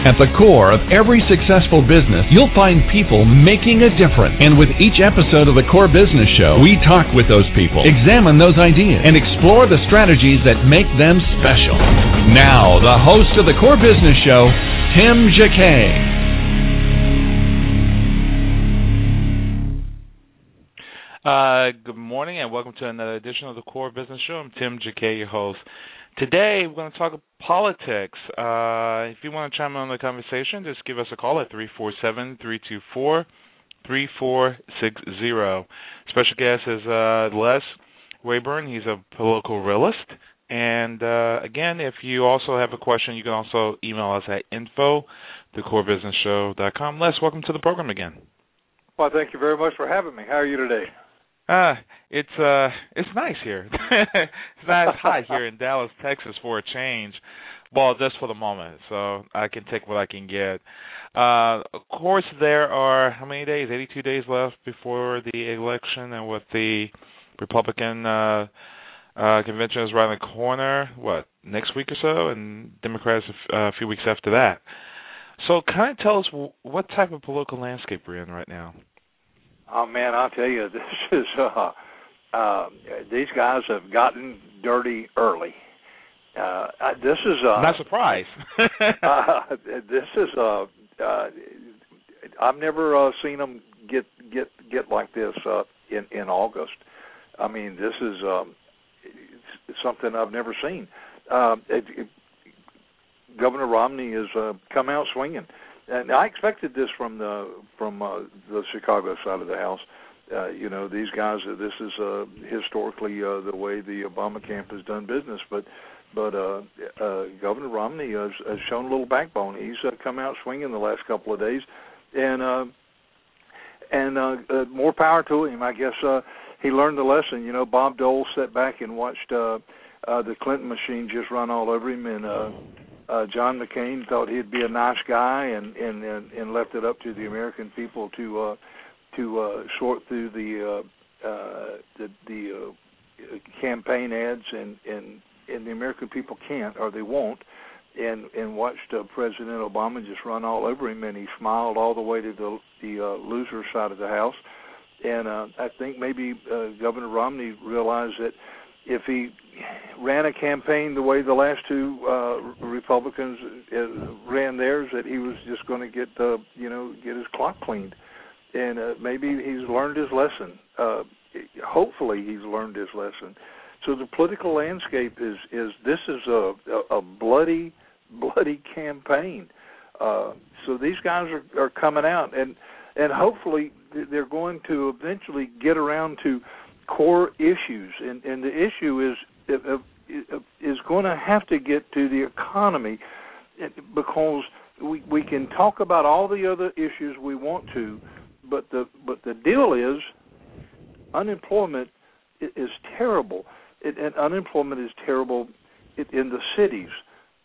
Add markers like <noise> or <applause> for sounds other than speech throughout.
At the core of every successful business, you'll find people making a difference. And with each episode of the Core Business Show, we talk with those people, examine those ideas, and explore the strategies that make them special. Now, the host of the Core Business Show, Tim Jacquet. Uh, good morning and welcome to another edition of the Core Business Show. I'm Tim Jacquet, your host. Today we're going to talk politics. Uh, if you want to chime in on the conversation, just give us a call at 347-324-3460. Special guest is uh, Les Rayburn. He's a political realist. And uh, again, if you also have a question, you can also email us at info thecorebusinessshow.com. Les, welcome to the program again. Well, thank you very much for having me. How are you today? Uh, it's uh, it's nice here. <laughs> it's as hot here in Dallas, Texas, for a change. Well, just for the moment, so I can take what I can get. Uh, of course, there are how many days? 82 days left before the election, and with the Republican uh, uh, convention is right around the corner. What next week or so, and Democrats a, f- uh, a few weeks after that. So, kind of tell us what type of political landscape we're in right now. Oh man, I'll tell you, <laughs> this is uh, uh, these guys have gotten dirty early. Uh, this is uh, not surprised. <laughs> uh, <laughs> this is uh, uh, I've never uh, seen them get get get like this uh, in in August. I mean, this is um, something I've never seen. Uh, it, it, Governor Romney has uh, come out swinging and I expected this from the from uh, the Chicago side of the house. Uh, you know, these guys. Uh, this is uh, historically uh, the way the Obama camp has done business, but but uh, uh, Governor Romney has, has shown a little backbone. He's uh, come out swinging the last couple of days, and uh, and uh, uh, more power to him. I guess uh, he learned the lesson. You know, Bob Dole sat back and watched uh, uh, the Clinton machine just run all over him, and uh, uh, John McCain thought he'd be a nice guy and and and, and left it up to the American people to uh, to uh, sort through the uh, uh, the, the uh, campaign ads and and and the American people can't or they won't. And and watched uh, President Obama just run all over him and he smiled all the way to the the uh, loser side of the house. And uh, I think maybe uh, Governor Romney realized that if he ran a campaign the way the last two uh, Republicans uh, ran theirs, that he was just going to get the you know get his clock cleaned, and uh, maybe he's learned his lesson. Uh, hopefully, he's learned his lesson. So the political landscape is is this is a a, a bloody bloody campaign. Uh, so these guys are are coming out and and hopefully they're going to eventually get around to core issues, and, and the issue is is going to have to get to the economy because we we can talk about all the other issues we want to, but the but the deal is unemployment is terrible, and unemployment is terrible in the cities.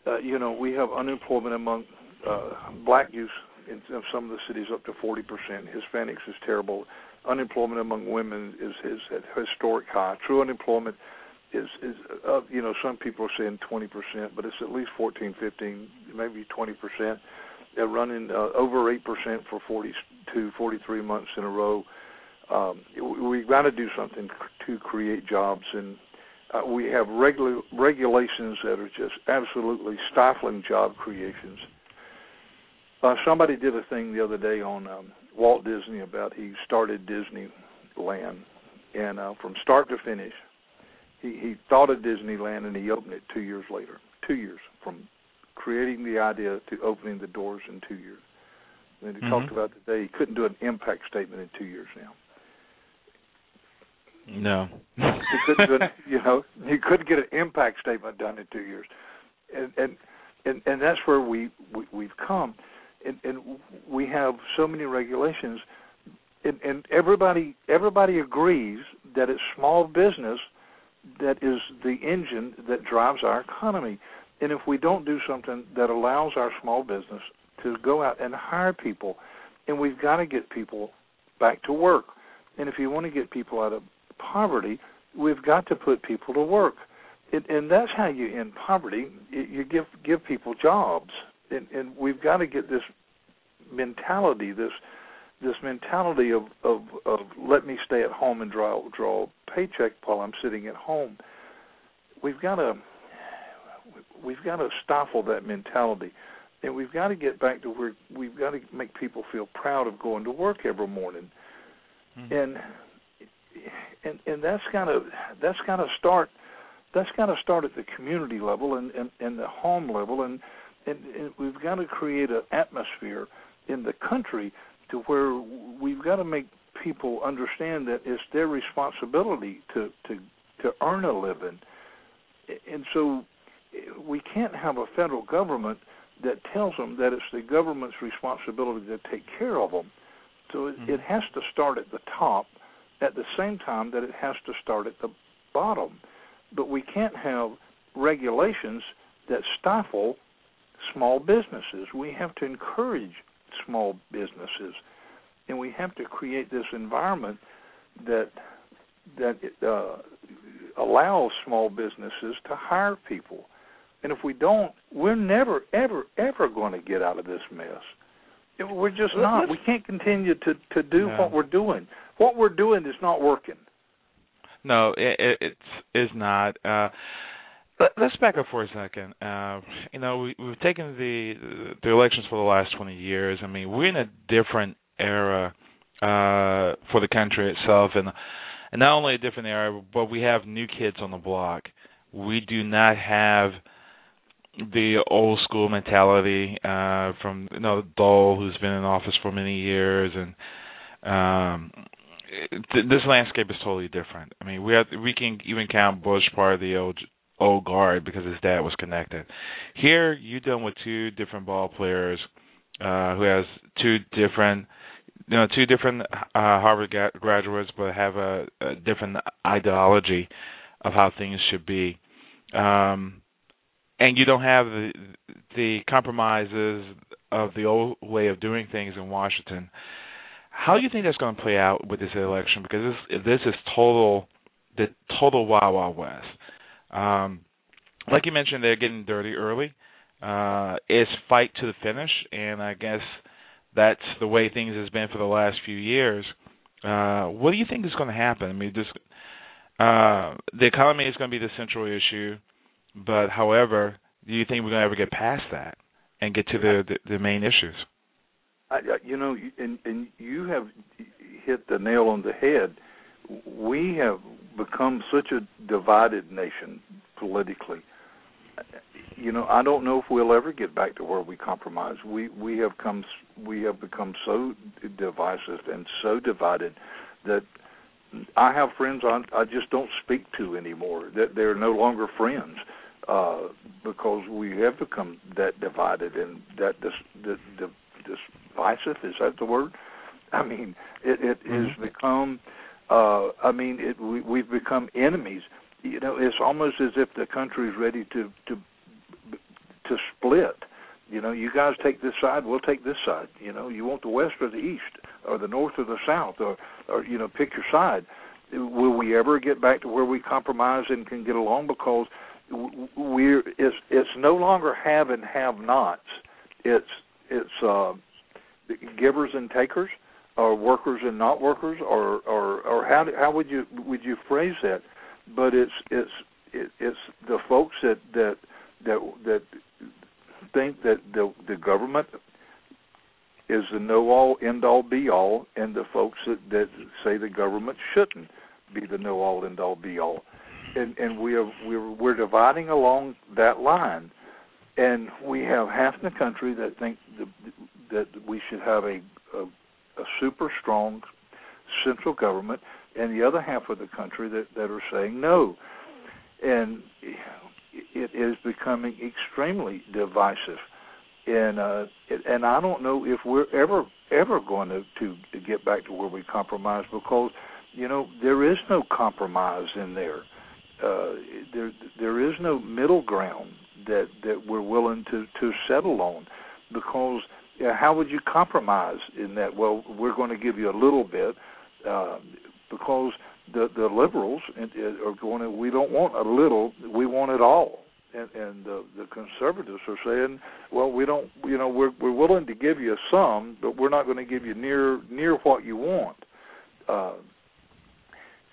Uh, you know, we have unemployment among uh, black youth in some of the cities up to 40%. Hispanics is terrible unemployment among women is is at historic high. True unemployment is is uh, you know some people are saying 20 percent, but it's at least 14, 15, maybe 20 percent. Running uh, over eight percent for 42, 43 months in a row. Um, we've got to do something to create jobs, and uh, we have regula- regulations that are just absolutely stifling job creations. Uh, somebody did a thing the other day on um, Walt Disney about he started Disneyland, and uh, from start to finish, he he thought of Disneyland and he opened it two years later. Two years from creating the idea to opening the doors in two years. And he Mhm. talked about today he couldn't do an impact statement in two years now. No. He couldn't do an, <laughs> you know he couldn't get an impact statement done in two years, and and and, and that's where we, we we've come, and and we have so many regulations, and, and everybody everybody agrees that it's small business that is the engine that drives our economy. And if we don't do something that allows our small business to go out and hire people, and we've got to get people back to work. And if you want to get people out of poverty, we've got to put people to work. And, and that's how you end poverty. You give give people jobs, and, and we've got to get this mentality, this this mentality of, of of let me stay at home and draw draw a paycheck while I'm sitting at home. We've got to we've got to stifle that mentality, and we've got to get back to where we've got to make people feel proud of going to work every morning, Mhm. and and and that's got to that's got to start that's got to start at the community level and and, and the home level, and, and and we've got to create an atmosphere in the country to where we've got to make people understand that it's their responsibility to to to earn a living, and so we can't have a federal government that tells them that it's the government's responsibility to take care of them. So it, Mhm. it has to start at the top, at the same time that it has to start at the bottom. But we can't have regulations that stifle small businesses. We have to encourage small businesses, and we have to create this environment that that uh, allows small businesses to hire people. And if we don't, we're never, ever, ever going to get out of this mess. We're just not. We can't continue to to do No. what we're doing. What we're doing is not working. No, it, it it's is not. Uh, let, let's back up for a second. Uh, you know, we, we've taken the the elections for the last twenty years. I mean, we're in a different era uh, for the country itself, and and not only a different era, but we have new kids on the block. We do not have the old school mentality uh from you know Dole who's been in office for many years and um th- this landscape is totally different. I mean, we have we can even count Bush part of the old old guard because his dad was connected. Here, you're dealing with two different ball players uh, who has two different, you know, two different uh, Harvard ga- graduates, but have a, a different ideology of how things should be. Um, and you don't have the the compromises of the old way of doing things in Washington. How do you think that's going to play out with this election? Because this this is total the total wild wild west. Um, like you mentioned, they're getting dirty early. Uh, it's fight to the finish, and I guess that's the way things has been for the last few years. Uh, what do you think is going to happen? I mean, this uh, the economy is going to be the central issue, but however, do you think we're going to ever get past that and get to the the, the main issues? I, you know, and and you have hit the nail on the head. We have become such a divided nation politically. You know, I don't know if we'll ever get back to where we compromise. We we have come we have become so divisive and so divided that I have friends I I just don't speak to anymore. That they're no longer friends uh because we have become that divided and that this the the divisive is that the word i mean it it Mhm. has become uh i mean it we we've become enemies. You know it's almost as if the country is ready to to to split. You know you guys take this side we'll take this side. You know you want the west or the east or the north or the south or or you know pick your side. Will we ever get back to where we compromise and can get along? Because we're it's it's no longer have and have nots. It's it's uh givers and takers or workers and not workers or or or how do, how would you would you phrase that? But it's it's it, it's the folks that that that that think that the the government is the know all end all be all and the folks that that say the government shouldn't be the know all end all be all and and we are we're we're dividing along that line. And we have half the country that think the, that we should have a, a a super strong central government, and the other half of the country that that are saying no, and it is becoming extremely divisive, and uh, and I don't know if we're ever ever going to to get back to where we compromise because you know there is no compromise in there. Uh, there there is no middle ground that that we're willing to to settle on because yeah, how would you compromise in that? Well, we're going to give you a little bit uh, because the the liberals are going to. We don't want a little. We want it all. And, and the, the conservatives are saying, well, we don't. You know, we're we're willing to give you some, but we're not going to give you near near what you want. Uh,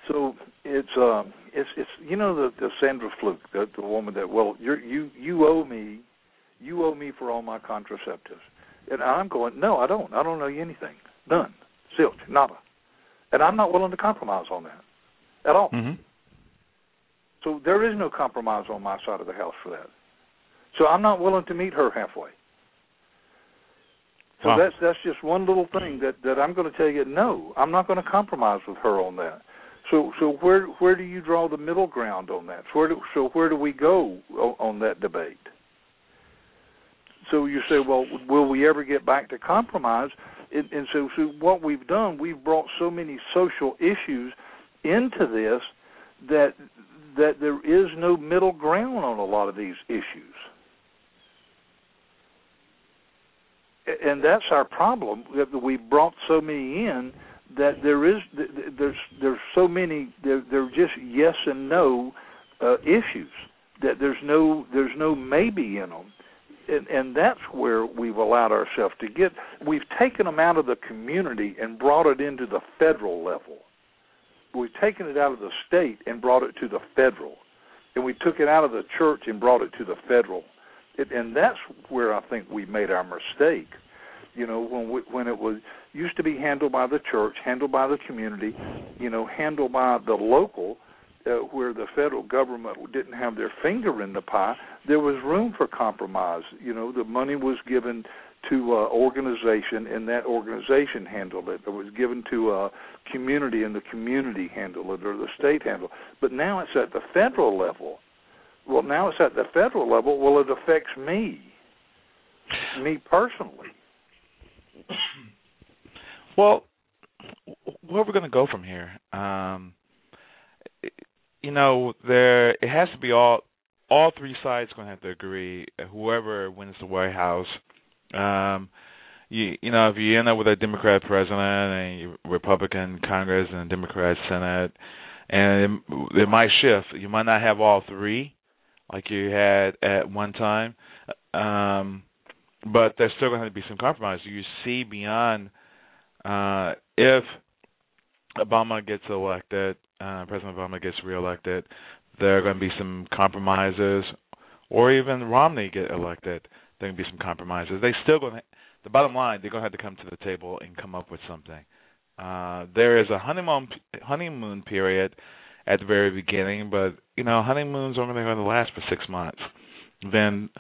so it's um it's it's you know the the Sandra Fluke the the woman that well you you you owe me you owe me for all my contraceptives and I'm going, no, I don't. I don't know you anything. None. Zilch. Nada. And I'm not willing to compromise on that at all. Mm-hmm. So there is no compromise on my side of the house for that. So I'm not willing to meet her halfway. So wow. that's that's just one little thing that that I'm going to tell you. No, I'm not going to compromise with her on that. So so where where do you draw the middle ground on that? So where do, so where do we go on, on that debate? So you say, well, will we ever get back to compromise? And, and so, so what we've done, we've brought so many social issues into this that that there is no middle ground on a lot of these issues. And that's our problem that we brought so many in that there is there's there's so many there they're just yes and no uh, issues that there's no there's no maybe in them and, and that's where we've allowed ourselves to get. We've taken them out of the community and brought it into the federal level. We've taken it out of the state and brought it to the federal, and we took it out of the church and brought it to the federal. It, and that's where I think we made our mistake. You know, when we, when it was used to be handled by the church, handled by the community, you know, handled by the local uh, where the federal government didn't have their finger in the pie, there was room for compromise. You know, the money was given to uh, organization, and that organization handled it. It was given to a community, and the community handled it, or the state handled it. But now it's at the federal level. Well, now it's at the federal level. Well, it affects me, me personally. Well, where are we going to go from here? Um, you know, there it has to be all all three sides going to have to agree. Whoever wins the White House, um, you you know, if you end up with a Democrat president and a Republican Congress and a Democrat Senate, and it, it might shift. You might not have all three, like you had at one time, um, but there's still going to be some compromise. You see beyond uh, if Obama gets elected, uh, President Obama gets reelected, there are going to be some compromises, or even Romney get elected, there going to be some compromises. They still going to, the bottom line, they're going to have to come to the table and come up with something. Uh, there is a honeymoon honeymoon period at the very beginning, but you know honeymoons are only going to last for six months. Then,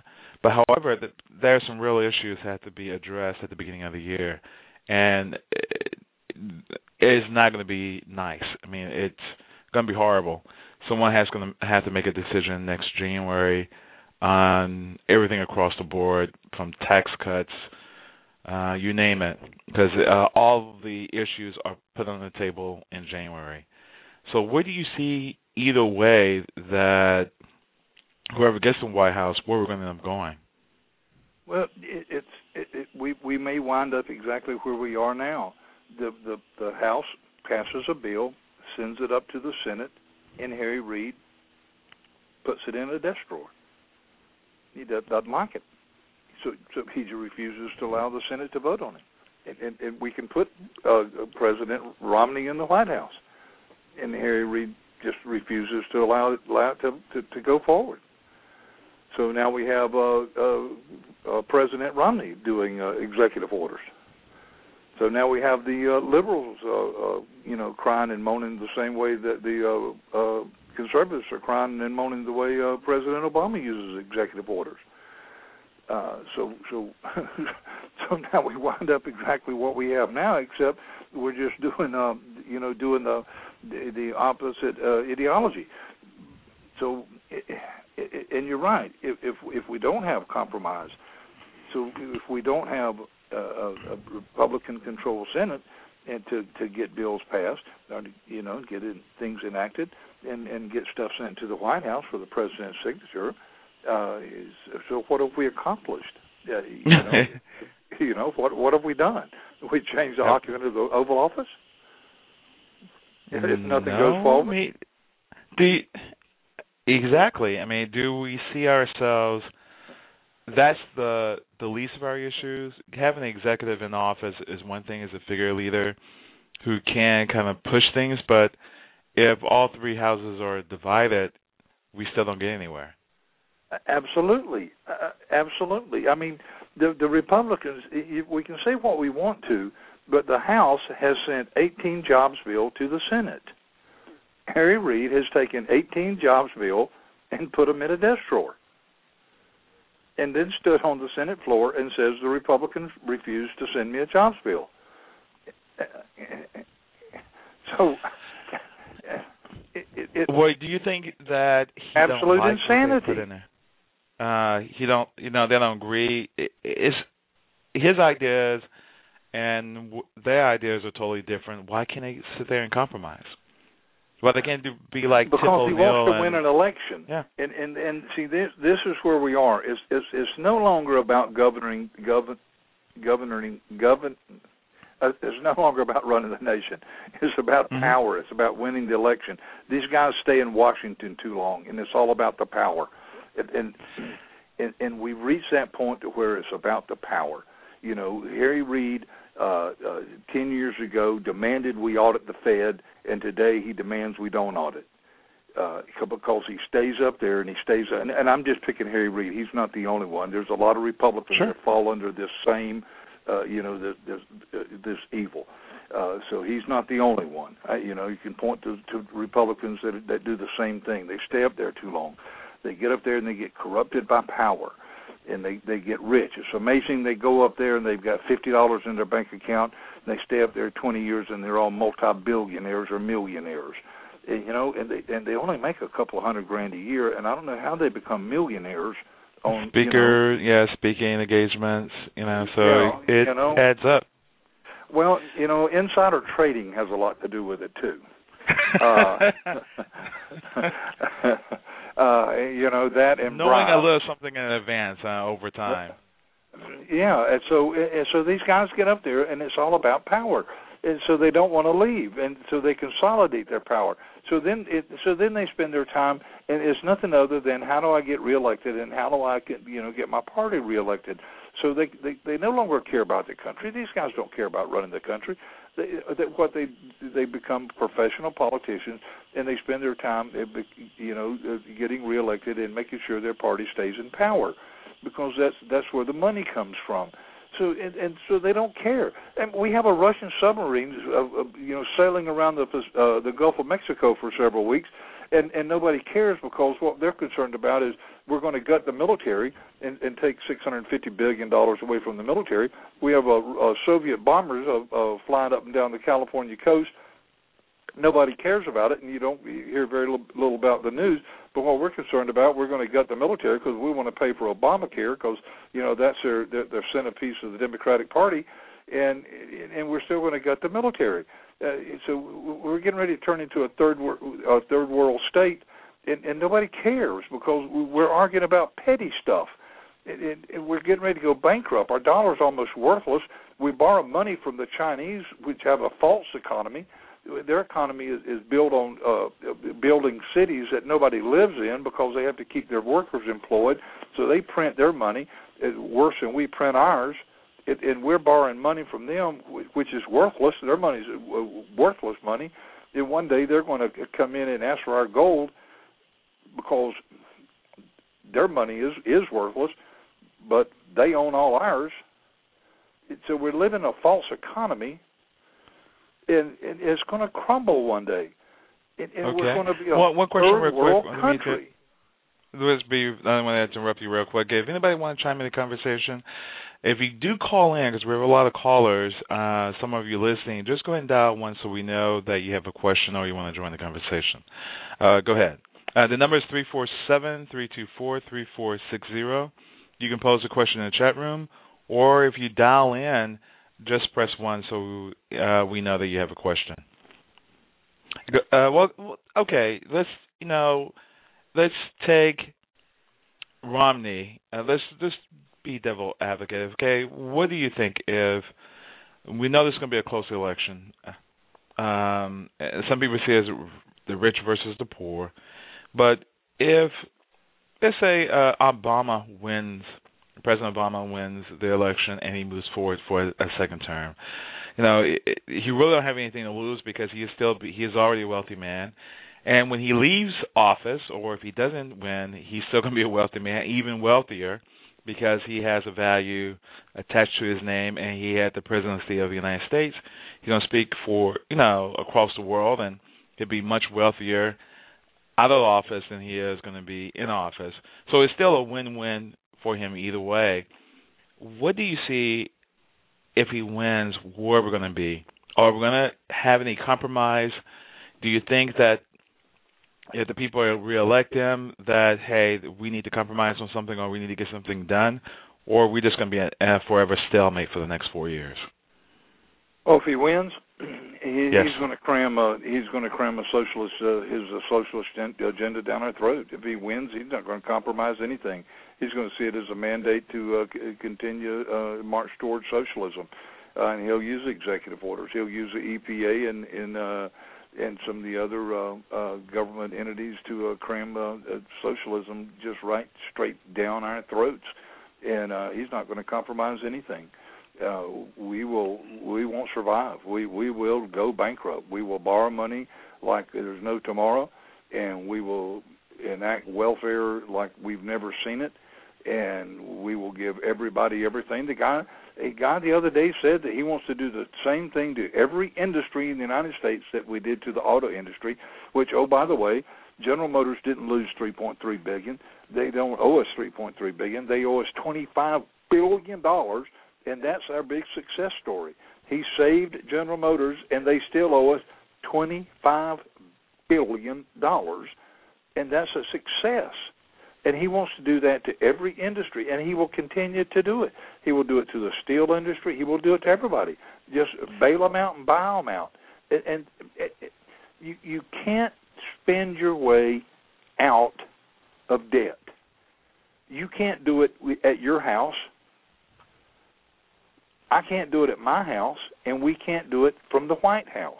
but however, the, there are some real issues that have to be addressed at the beginning of the year, and it's not going to be nice. I mean, it's going to be horrible. Someone has going to have to make a decision next January on everything across the board, from tax cuts, uh, you name it, because uh, all the issues are put on the table in January. So, where do you see either way that whoever gets the White House, where we're going to end up going? Well, it, it's it, it, we we may wind up exactly where we are now the, the the House passes a bill, sends it up to the Senate, and Harry Reid puts it in a desk drawer. He does, doesn't like it, so so he refuses to allow the Senate to vote on it. And, and, and we can put uh, President Romney in the White House, and Harry Reid just refuses to allow it, allow it to, to to go forward. So now we have uh, uh, uh, President Romney doing uh, executive orders. So now we have the uh, liberals, uh, uh, you know, crying and moaning the same way that the uh, uh, conservatives are crying and moaning the way uh, President Obama uses executive orders. Uh, so so <laughs> so now we wind up exactly what we have now, except we're just doing um, you know doing the the, the opposite uh, ideology. So and you're right. If if if we don't have compromise, so if we don't have a, a Republican-controlled Senate and to to get bills passed, or to, you know, get in, things enacted, and and get stuff sent to the White House for the president's signature, uh, is, so what have we accomplished? Uh, you know, <laughs> you know what what have we done? We changed the occupant of the Oval Office. If nothing no, goes forward, I mean, do you, exactly. I mean, do we see ourselves? That's the the least of our issues. Having an executive in office is one thing as a figure leader who can kind of push things, but if all three houses are divided, we still don't get anywhere. Absolutely, uh, absolutely. I mean, the the Republicans. We can say what we want to, but the House has sent 18 jobs bill to the Senate. Harry Reid has taken 18 jobs bill and put them in a desk drawer, and then stood on the Senate floor and says the Republicans refused to send me a jobs bill. <laughs> So <laughs> it, it, it, Wait, do you think that he absolute like insanity? Put in there? Uh, he don't, you know, they don't agree. It, it's his ideas and w- their ideas are totally different. Why can't they sit there and compromise? Well, they can't do, be like Tip because he O'Neill wants to and, win an election. Yeah. And and and see this this is where we are. It's it's, it's no longer about governing govern governing govern. Uh, it's no longer about running the nation. It's about Mhm. power. It's about winning the election. These guys stay in Washington too long, and it's all about the power. And and and, and we've reached that point to where it's about the power. You know, Harry Reid uh, uh, ten years ago demanded we audit the Fed, and today he demands we don't audit uh, because he stays up there and he stays. And, and I'm just picking Harry Reid. He's not the only one. There's a lot of Republicans Sure. that fall under this same, uh, you know, this this, uh, this evil. Uh, so he's not the only one. Uh, you know, you can point to, to Republicans that that do the same thing. They stay up there too long. They get up there and they get corrupted by power, and they they get rich. It's amazing. They go up there and they've got fifty dollars in their bank account. And they stay up there twenty years and they're all multi-billionaires or millionaires. And, you know, and they and they only make a couple of hundred grand a year. And I don't know how they become millionaires. On you know, speaker, yeah, speaking engagements, you know, so Yeah, it you know. adds up. Well, you know, insider trading has a lot to do with it too. <laughs> Uh, <laughs> uh, you know that and Knowing a bribes. little something in advance uh, over time. Yeah, and so and so these guys get up there, and it's all about power, and so they don't want to leave, and so they consolidate their power. So then, it, so then they spend their time, and it's nothing other than how do I get reelected, and how do I get you know get my party reelected. So they they they no longer care about the country. These guys don't care about running the country. They, they, what they they become professional politicians, and they spend their time, eh, you know, uh, getting reelected and making sure their party stays in power, because that's that's where the money comes from. So and, and so they don't care. And we have a Russian submarine, uh, uh, you know, sailing around the uh, the Gulf of Mexico for several weeks, and and nobody cares because what they're concerned about is we're going to gut the military and, and take 650 billion dollars away from the military. We have a, a Soviet bombers uh, uh, flying up and down the California coast. Nobody cares about it, and you don't you hear very little, little about the news. But what we're concerned about, we're going to gut the military because we want to pay for Obamacare because you know that's their, their their centerpiece of the Democratic Party, and and we're still going to gut the military. Uh, so we're getting ready to turn into a third wor- a third world state, and, and nobody cares because we're arguing about petty stuff. And, and, we're getting ready to go bankrupt. Our dollar's almost worthless. We borrow money from the Chinese, which have a false economy. Their economy is, is built on uh, building cities that nobody lives in because they have to keep their workers employed. So they print their money uh, worse than we print ours it, and we're borrowing money from them, which is worthless. Their money's uh, worthless money. And one day they're going to come in and ask for our gold because their money is is worthless, but they own all ours. So we're living a false economy, and, and it's going to crumble one day. And, and we're going to be a One- one question third real quick. world Let me country. let's be. I want to interrupt you real quick. If anybody want to chime in the conversation, if you do call in, because we have a lot of callers, uh, some of you listening, just go ahead and dial one so we know that you have a question or you want to join the conversation. Uh, go ahead. Uh, the number is three four seven three two four three four six zero. You can pose a question in the chat room, or if you dial in, just press one so uh, we know that you have a question. Uh, well, okay. Let's you know, let's take Romney. Uh, let's just be devil advocate. Okay, what do you think if we know this is going to be a close election? Um, some people see it as the rich versus the poor, but if let's say uh, Obama wins, President Obama wins the election and he moves forward for a second term, you know, he really don't have anything to lose because he is still he is already a wealthy man. And when he leaves office, or if he doesn't win, he's still going to be a wealthy man, even wealthier, because he has a value attached to his name, and he had the presidency of the United States. He's going to speak for you know across the world, and he'll be much wealthier out of office than he is going to be in office. So it's still a win-win for him either way. What do you see if he wins, where we're going to be? Are we going to have any compromise? Do you think that if the people reelect him, that hey, we need to compromise on something, or we need to get something done, or are we just going to be a, a forever stalemate for the next four years? Oh, if he wins, <clears throat> he, yes. he's going to cram a he's going to cram a socialist uh, his uh, socialist agenda down our throat. If he wins, he's not going to compromise anything. He's going to see it as a mandate to uh, continue uh, march towards socialism, uh, and he'll use executive orders. He'll use the EPA and in uh, and some of the other uh, uh, government entities to uh, cram socialism just right straight down our throats, and uh, he's not going to compromise anything. Uh, we will we won't survive. We we will go bankrupt. We will borrow money like there's no tomorrow, and we will enact welfare like we've never seen it, and we will give everybody everything. The guy a guy the other day said that he wants to do the same thing to every industry in the United States that we did to the auto industry, which oh by the way, General Motors didn't lose 3.3 billion. They don't owe us 3.3 billion. They owe us 25 billion dollars, and that's our big success story. He saved General Motors, and they still owe us 25 billion dollars, and that's a success and he wants to do that to every industry and he will continue to do it. He will do it to the steel industry. He will do it to everybody. Just bail them out and buy them out. And, and it, it, you you can't spend your way out of debt. You can't do it at your house. I can't do it at my house and we can't do it from the white house.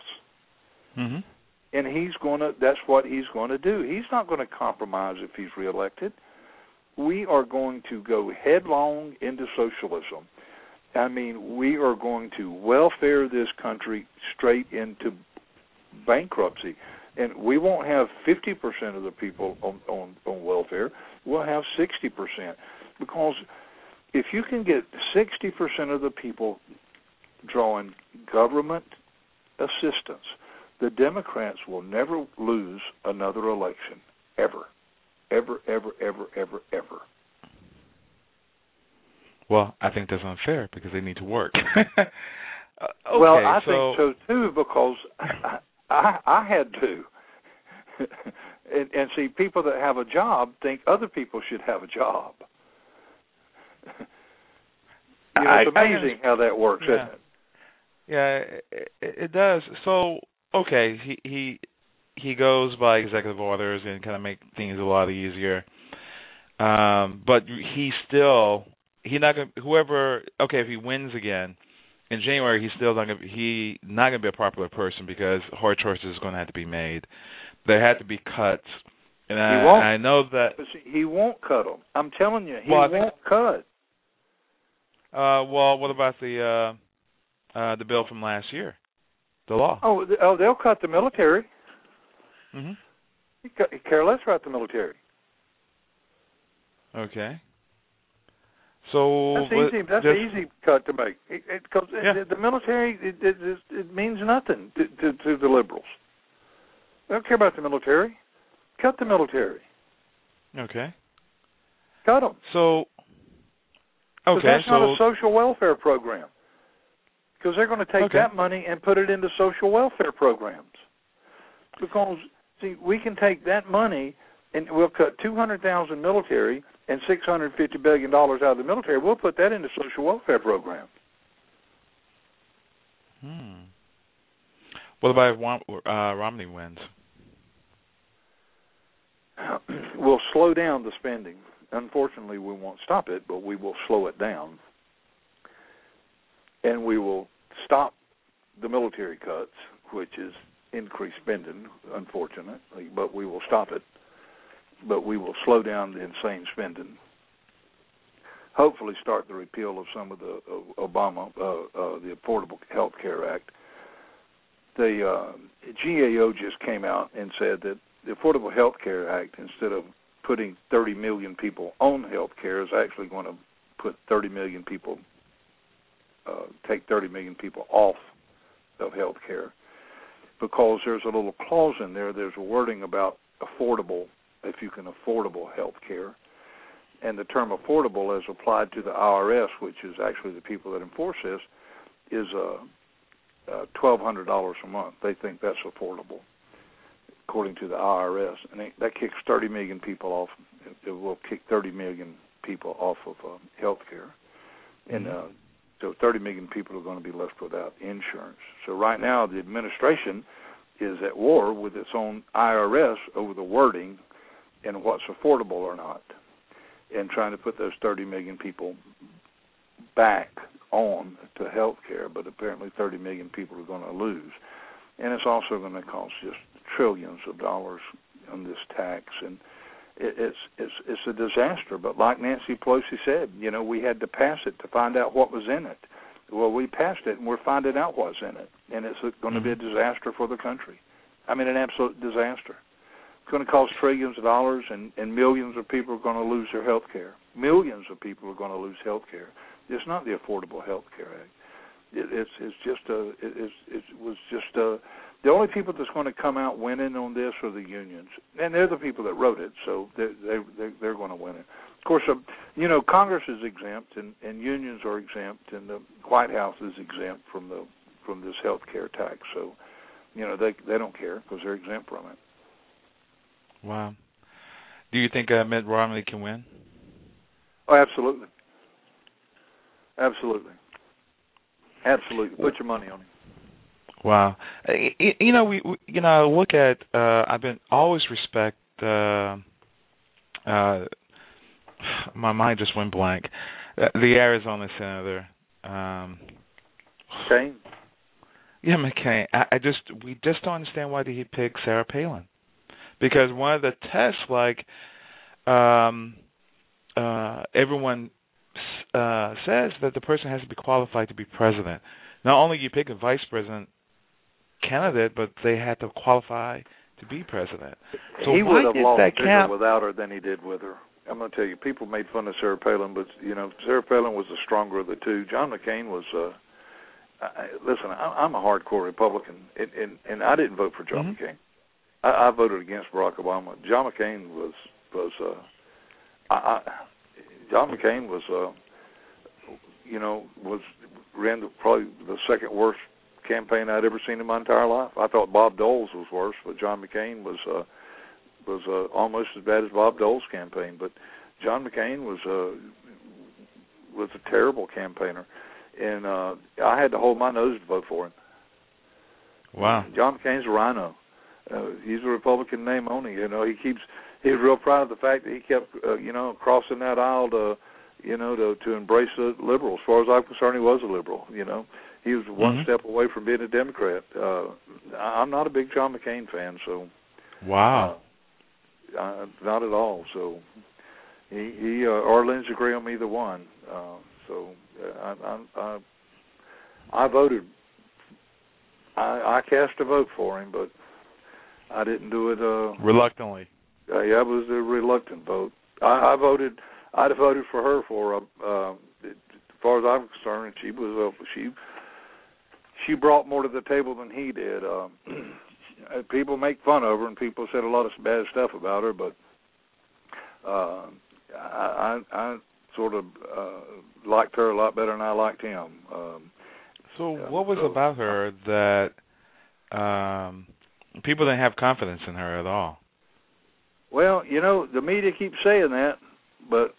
Mm-hmm and he's going to that's what he's going to do. He's not going to compromise if he's reelected. We are going to go headlong into socialism. I mean we are going to welfare this country straight into bankruptcy. And we won't have 50% of the people on on on welfare. We'll have 60% because if you can get 60% of the people drawing government assistance the Democrats will never lose another election ever, ever, ever, ever, ever, ever. Well, I think that's unfair because they need to work. <laughs> uh, okay, well, I so... think so too because I, I, I had to. <laughs> and, and see, people that have a job think other people should have a job. <laughs> you know, it's amazing I, how that works, yeah. isn't it? Yeah, it, it does. So okay, he he he goes by executive orders and kind of make things a lot easier. Um, but he still he not gonna whoever okay if he wins again in January he's still not gonna he not gonna be a popular person because hard choices is going to have to be made. There had to be cuts, and he I, won't. I know that he won't cut them. I'm telling you, he Well, won't think- cut. Uh, well, what about the uh, uh, the bill from last year, the law? Oh, oh, they'll cut the military. hmm He ca- he care less about the military. Okay. So That's but easy. That's just- an easy cut to make because Yeah. the military it, it, it, means nothing to, to, to the liberals. They don't care about the military. Cut the military. Okay. Cut them. So, But okay, that's so not a social welfare program. Because they're going to take Okay. that money and put it into social welfare programs. Because see, we can take that money and we'll cut two hundred thousand military and six hundred fifty billion dollars out of the military. We'll put that into social welfare programs. hmm. What about if uh, Romney wins? <clears throat> we'll slow down the spending. Unfortunately, we won't stop it, but we will slow it down. And we will stop the military cuts, which is increased spending, unfortunately, but we will stop it. But we will slow down the insane spending. Hopefully, start the repeal of some of the uh, Obama, uh, uh, the Affordable Health Care Act. The uh, GAO just came out and said that the Affordable Health Care Act, instead of putting 30 million people on health care, is actually going to put 30 million people, uh, take 30 million people off of health care because there's a little clause in there. There's a wording about affordable, if you can affordable health care. And the term affordable, as applied to the IRS, which is actually the people that enforce this, is uh, uh, $1,200 a month. They think that's affordable according to the IRS, and it, that kicks 30 million people off. It, it will kick 30 million people off of um, health care, and uh, so 30 million people are going to be left without insurance. So right now, the administration is at war with its own IRS over the wording and what's affordable or not, and trying to put those 30 million people back on to health care, but apparently 30 million people are going to lose. And it's also going to cost just trillions of dollars on this tax, and it, it's it's it's a disaster. But like Nancy Pelosi said, you know, we had to pass it to find out what was in it. Well, we passed it, and we're finding out what's in it, and it's going to be a mm-hmm. disaster for the country. I mean, an absolute disaster. It's going to cost trillions of dollars, and and millions of people are going to lose their health care. Millions of people are going to lose health care. It's not the Affordable Health Care Act. It, it's it's just a it, it's it was just a the only people that's going to come out winning on this are the unions, and they're the people that wrote it, so they they they're, they're going to win it. Of course, um, you know Congress is exempt, and and unions are exempt, and the White House is exempt from the from this health care tax. So, you know they they don't care because they're exempt from it. Wow. Do you think uh, Mitt Romney can win? Oh, absolutely, absolutely, absolutely. Put your money on him. Wow. Uh, y- You know, we, we you know look at. Uh, I've been always respect. Uh, uh, <sighs> my mind just went blank. Uh, the Arizona senator. Um, Shane. yeah, McCain. I, I just we just don't understand why did he pick Sarah Palin? Because one of the tests, like, um, uh, everyone uh, says that the person has to be qualified to be president. Not only you pick a vice president candidate, but they had to qualify to be president. So he would have lost bigger count? without her than he did with her. I'm going to tell you, people made fun of Sarah Palin, but you know, Sarah Palin was the stronger of the two. John McCain was. uh I, listen, I, I'm a hardcore Republican, and and, and I didn't vote for John Mhm. McCain. I, I voted against Barack Obama. John McCain was was. uh I, I John McCain was. uh You know, was ran the, probably the second worst campaign I'd ever seen in my entire life. I thought Bob Dole's was worse, but John McCain was uh was uh, almost as bad as Bob Dole's campaign. But John McCain was uh was a terrible campaigner, and uh I had to hold my nose to vote for him. Wow. John McCain's a RINO. Uh, he's a Republican name only. You know, he keeps he's real proud of the fact that he kept uh, you know crossing that aisle to you know to to embrace the liberal. As far as I'm concerned, he was a liberal. You know, he was one Mhm. step away from being a Democrat. Uh, I'm not a big John McCain fan, so Wow. uh, uh, not at all. So he he uh, or Lindsey Graham, either one. Uh, so uh, I, I I I voted. I I cast a vote for him, but I didn't do it. Uh, Reluctantly. uh, yeah, it was a reluctant vote. I, I voted. I'd have voted for her for. Uh, uh, as far as I'm concerned, she was. Uh, she she brought more to the table than he did. <clears throat> Uh, people make fun of her, and people said a lot of bad stuff about her, but uh, I I, I sort of uh, liked her a lot better than I liked him. Um, So what was so- about her that um people didn't have confidence in her at all? Well, you know, the media keeps saying that, but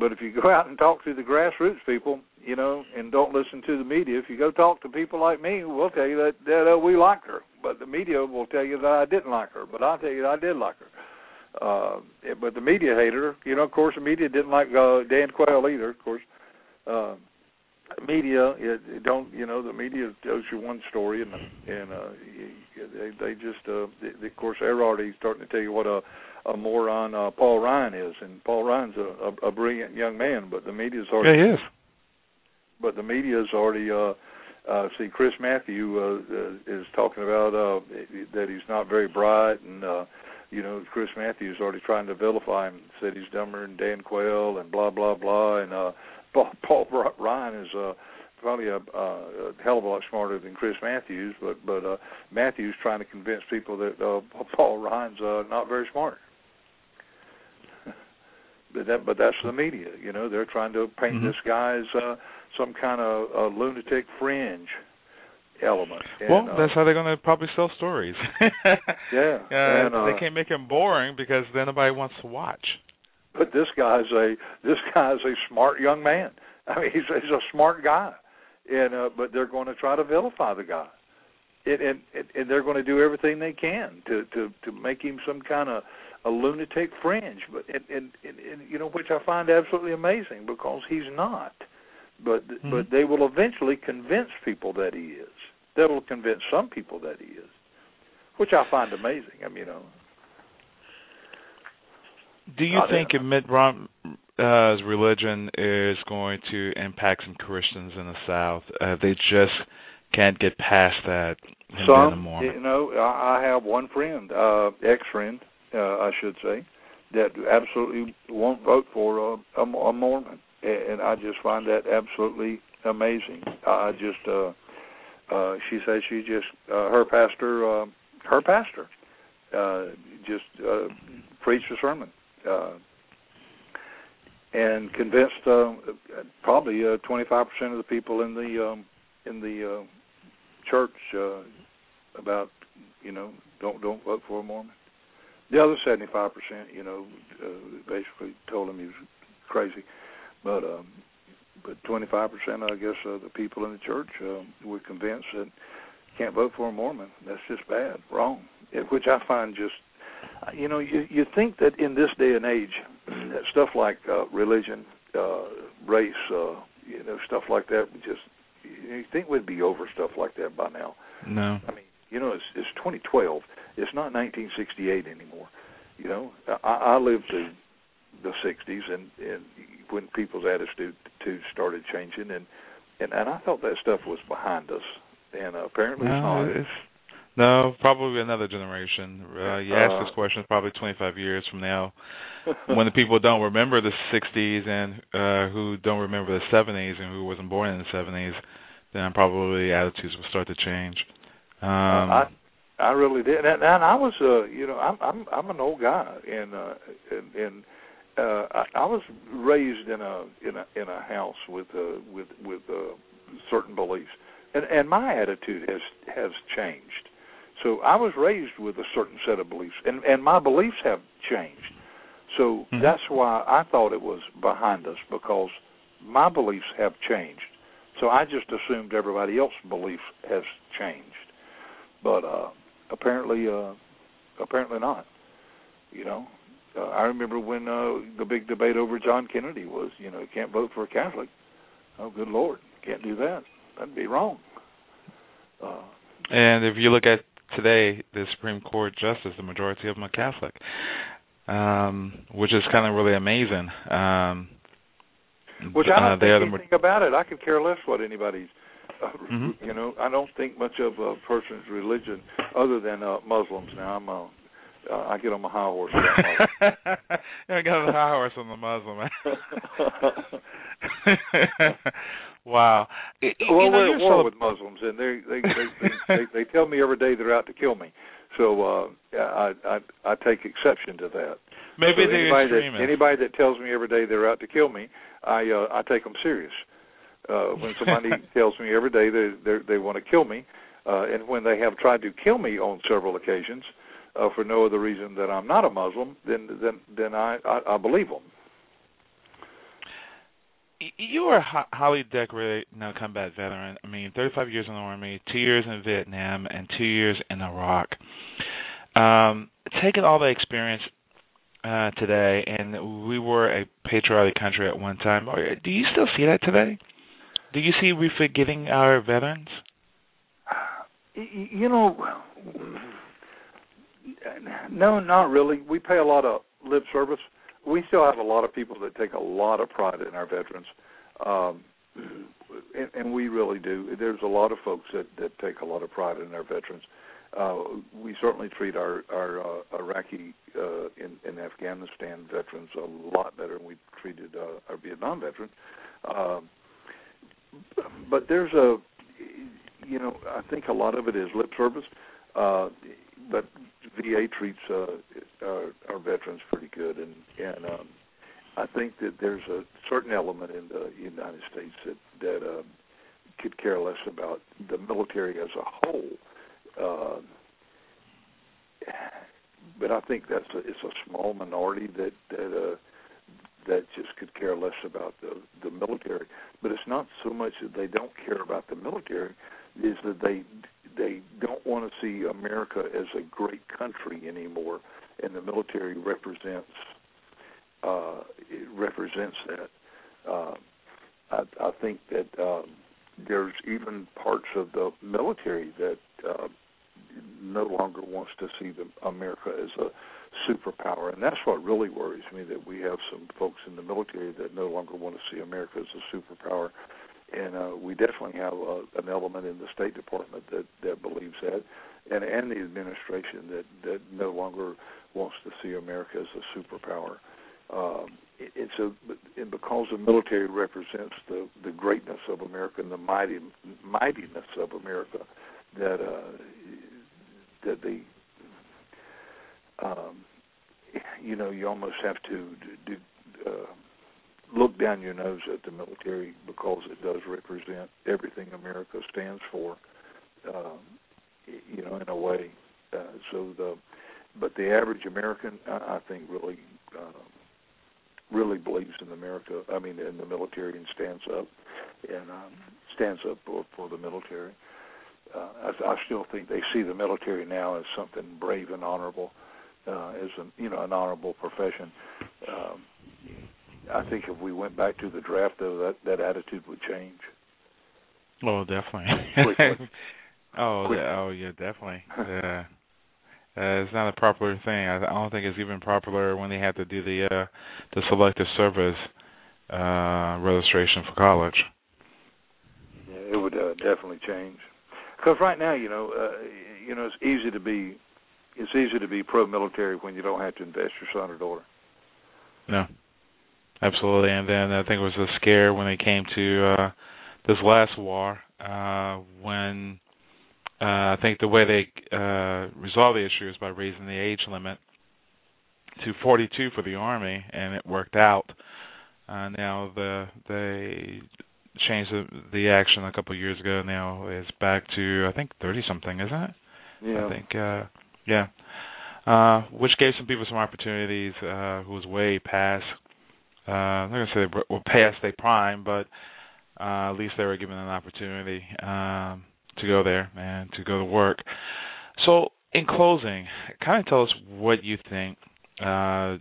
but if you go out and talk to the grassroots people, you know, and don't listen to the media, if you go talk to people like me, we'll tell you that that uh, we liked her, but the media will tell you that I didn't like her, but I'll tell you that I did like her. Uh, but the media hated her. You know, of course, the media didn't like uh, Dan Quayle either. Of course, uh, media it, it don't you know the media tells you one story and and uh, they they just uh, they, of course they're starting to tell you what a a moron uh, Paul Ryan is, and Paul Ryan's a, a, a brilliant young man, but the media's already Yeah, he is. But the media media's already uh uh see Chris Matthew uh, uh is talking about uh that he's not very bright and uh you know Chris Matthews already trying to vilify him said he's dumber than Dan Quayle and blah blah blah and uh <laughs> Paul, Paul Ryan is uh probably a, uh, a hell of a lot smarter than Chris Matthews but but uh Matthews trying to convince people that uh <laughs> Paul Ryan's uh not very smart <laughs> but that but that's the media you know they're trying to paint Mhm. this guy as uh some kind of uh, lunatic fringe element. And, well, uh, that's how they're going to probably sell stories. <laughs> yeah <laughs> Uh, and, uh, they can't make them boring because then nobody wants to watch. but this guy's a this guy's a smart young man. I mean he's he's a smart guy. And uh but they're going to try to vilify the guy. And and and they're going to do everything they can to to to make him some kind of a lunatic fringe. But and and, and, and you know which i find absolutely amazing because he's not but Mhm. but they will eventually convince people that he is they will convince some people that he is which i find amazing i mean you know Do you Not think Mitt Romney's uh, religion is going to impact some Christians in the South? Uh, they just can't get past that. Him being a Some, you know, I, I have one friend, uh, ex-friend, uh, I should say, that absolutely won't vote for a, a, a Mormon, and, I just find that absolutely amazing. I just, uh, uh, she says she just, uh, her pastor, uh, her pastor, uh, just uh, preached a sermon. Uh, and convinced uh, probably uh, 25% of the people in the um, in the uh, church uh, about you know don't don't vote for a Mormon. The other seventy five percent, you know, uh, basically told him he was crazy, but um, but twenty five percent, I guess, of the people in the church uh, were convinced that can't vote for a Mormon. That's just bad, wrong. It, which I find just, you know, you you think that in this day and age, <clears throat> that stuff like uh, religion, uh, race, uh, you know, stuff like that, would just you think we'd be over stuff like that by now. No. I mean, you know, it's it's 2012. It's not 1968 anymore. You know, I, I lived through the 60s, and and when people's attitude to started changing, and and and I thought that stuff was behind us, and uh, apparently it's No, not. it's no, probably another generation. Uh, you ask Uh, this question probably 25 years from now, <laughs> when the people don't remember the 60s and uh, who don't remember the 70s and who wasn't born in the 70s, then probably attitudes will start to change. Um, I I really did, and, and I was uh you know I'm I'm I'm an old guy, and uh and, and uh I, I was raised in a in a in a house with uh with with uh certain beliefs, and and my attitude has has changed. So I was raised with a certain set of beliefs, and and my beliefs have changed. So Mhm. that's why I thought it was behind us because my beliefs have changed. So I just assumed everybody else's belief has changed but uh apparently uh apparently not you know uh, i remember when uh the big debate over john kennedy was you know you can't vote for a catholic. Oh good lord can't do that. That'd be wrong. Uh and if you look at today, the Supreme Court justice, the majority of them are Catholic, um, which is kind of really amazing. Um, which i don't uh, they are think the anything about it. I could care less what anybody's uh, Mhm. you know i don't think much of a person's religion other than uh muslims. Now i'm uh, uh i get on my high horse. <laughs> I got the high horse on the Muslim. <laughs> wow. Y- y- well, you know, we're at war with Muslims, and they they, they they they they tell me every day they're out to kill me. So uh, I, I I take exception to that. Maybe so the anybody extremists. that anybody that tells me every day they're out to kill me, I uh, I take them serious. Uh, when somebody <laughs> tells me every day they they they want to kill me, uh, and when they have tried to kill me on several occasions uh, for no other reason than I'm not a Muslim, then then then I I, I believe them. You are a highly decorated know, combat veteran. I mean, 35 years in the Army, two years in Vietnam, and two years in Iraq. Um, taking all the experience uh, today, and we were a patriotic country at one time. Do you still see that today? Do you see we forgetting our veterans? You know, no, not really. We pay a lot of lip service. We still have a lot of people that take a lot of pride in our veterans, um, and, and we really do. There's a lot of folks that that take a lot of pride in our veterans. Uh, we certainly treat our our uh, Iraqi uh, in, in Afghanistan veterans a lot better than we treated uh, our Vietnam veterans. Um, but there's a, you know, I think a lot of it is lip service. Uh, but VA treats uh, our, our veterans pretty good, and and um, I think that there's a certain element in the United States that that uh, could care less about the military as a whole. Uh, but I think that's a, it's a small minority that that uh, that just could care less about the the military. But it's not so much that they don't care about the military, is that they they don't want to see America as a great country anymore, and the military represents uh, it represents that. Uh, I, I think that um, there's even parts of the military that uh, no longer wants to see the, America as a superpower, and that's what really worries me. That we have some folks in the military that no longer want to see America as a superpower, and uh, we definitely have uh, an element in the State Department that that believes that, and and the administration that that no longer wants to see America as a superpower. Um, it, it's a and because the military represents the the greatness of America and the mighty mightiness of America that uh, that the um, you know you almost have to look down your nose at the military because it does represent everything America stands for. Um, you know, in a way. Uh, so the but the average American, I, I think, really uh, really believes in America. I mean, in the military and stands up and um, stands up for, for the military. Uh, I, I still think they see the military now as something brave and honorable, uh, as an you know an honorable profession. Um, I think if we went back to the draft, though, that that attitude would change. Oh, definitely. <laughs> Oh, Quickly. oh, yeah, definitely. Yeah. Uh, it's not a popular thing. I, I don't think it's even popular when they have to do the uh, the selective service uh, registration for college. Yeah, it would uh, definitely change. Because right now, you know, uh, you know, it's easy to be it's easy to be pro-military when you don't have to invest your son or daughter. No, absolutely. And then I think it was a scare when they came to uh, this last war uh, when uh, I think the way they uh, resolved the issue is by raising the age limit to 42 for the army, and it worked out. Uh, now the they changed the, the action a couple of years ago. Now it's back to I think 30 something, isn't it? Yeah. I think, uh, yeah. Uh, which gave some people some opportunities uh, who was way past. I'm not gonna say they were past their prime, but uh, at least they were given an opportunity um, to go there and to go to work. So, in closing, kind of tell us what you think. Uh,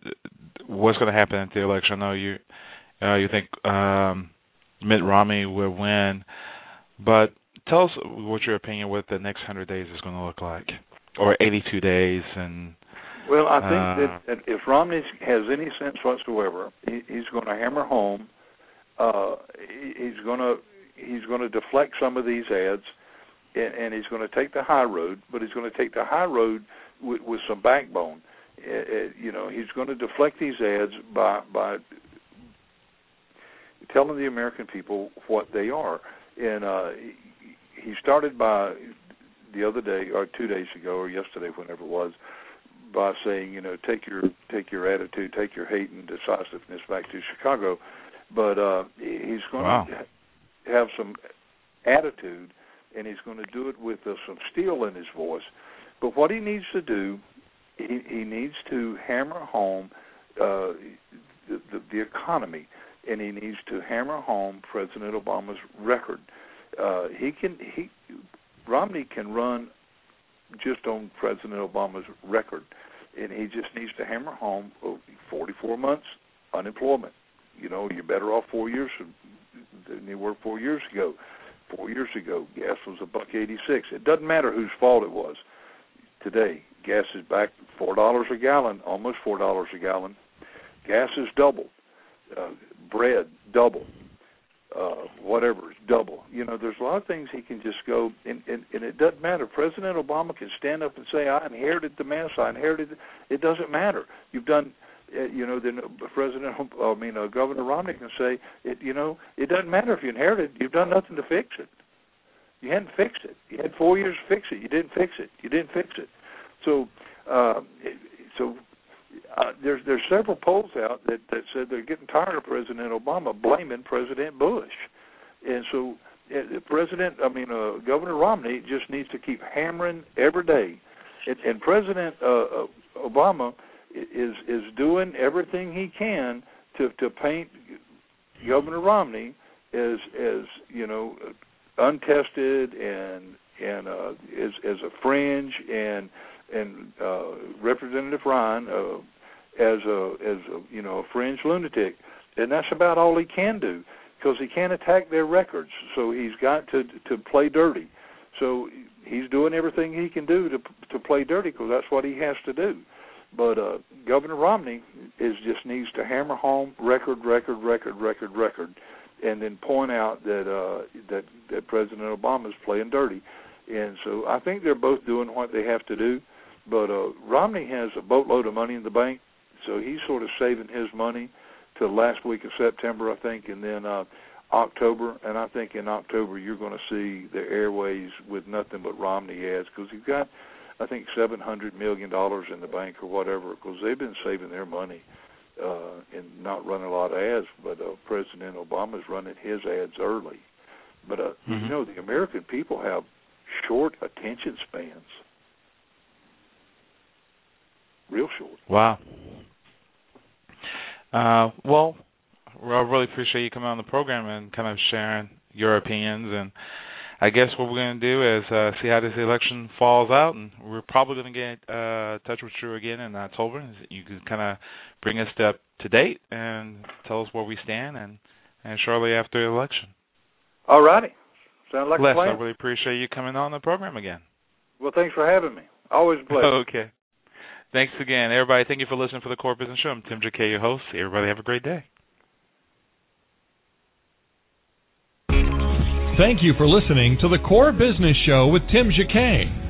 what's going to happen at the election? I know you uh, you think um, Mitt Romney will win, but tell us what your opinion what the next hundred days is going to look like, or eighty-two days, and Well, I think Uh, that, that if Romney has any sense whatsoever, he, he's going to hammer home. Uh, he, he's going to he's going to deflect some of these ads, and, and he's going to take the high road. But he's going to take the high road with, with some backbone. Uh, uh, you know, he's going to deflect these ads by by telling the American people what they are. And uh, he, he started by the other day or two days ago or yesterday, whenever it was, by saying, you know, take your take your attitude, take your hate and decisiveness back to Chicago. But uh, he's going Wow. to have some attitude, and he's going to do it with uh, some steel in his voice. But what he needs to do, he, he needs to hammer home uh, the, the, the economy, and he needs to hammer home President Obama's record. Uh, he can he Romney can run just on President Obama's record, and he just needs to hammer home oh, 44 months unemployment. You know, you're better off four years than you were four years ago. Four years ago, gas was a buck eighty-six. It doesn't matter whose fault it was. Today, gas is back four dollars a gallon, almost four dollars a gallon. Gas is double. Uh, bread double. Uh, whatever double. You know, there's a lot of things he can just go, and, and and it doesn't matter. President Obama can stand up and say, "I inherited the mess. I inherited." It, it doesn't matter. You've done uh, you know, then President, I mean, uh, Governor Romney can say, it, you know, it doesn't matter if you inherited, you've done nothing to fix it. You hadn't fixed it. You had four years to fix it. You didn't fix it. You didn't fix it. So, uh, so uh, there's there's several polls out that that said they're getting tired of President Obama blaming President Bush, and so uh, President, I mean, uh, Governor Romney just needs to keep hammering every day, and, and President uh, uh, Obama is is doing everything he can to to paint Governor Romney as as you know untested and and uh, as as a fringe and and uh, Representative Ryan uh, as a as a you know a fringe lunatic, and that's about all he can do because he can't attack their records. So he's got to to play dirty. So he's doing everything he can do to to play dirty because that's what he has to do. But uh, Governor Romney is just needs to hammer home record, record, record, record, record, and then point out that uh, that that President Obama is playing dirty. And so I think they're both doing what they have to do. But uh, Romney has a boatload of money in the bank, so he's sort of saving his money till last week of September, I think, and then uh, October. And I think in October you're going to see the airways with nothing but Romney ads because you've got I think seven hundred million dollars in the bank or whatever, because they've been saving their money uh, and not running a lot of ads. But uh, President Obama's running his ads early. But uh, Mhm. you know, the American people have short attention spans, real short. Wow. Uh, well, I really appreciate you coming on the program and kind of sharing your opinions. And I guess what we're going to do is uh, see how this election falls out, and we're probably going to get uh, in touch with you again in October. and You can kind of bring us up to date and tell us where we stand, and and shortly after the election. All righty, sound like Les, a plan. I really appreciate you coming on the program again. Well, thanks for having me. Always a pleasure. <laughs> Okay. Thanks again, everybody. Thank you for listening for the Core Business Show. I'm Tim Jacquet, your host. Everybody have a great day. Thank you for listening to the Core Business Show with Tim Jacquet.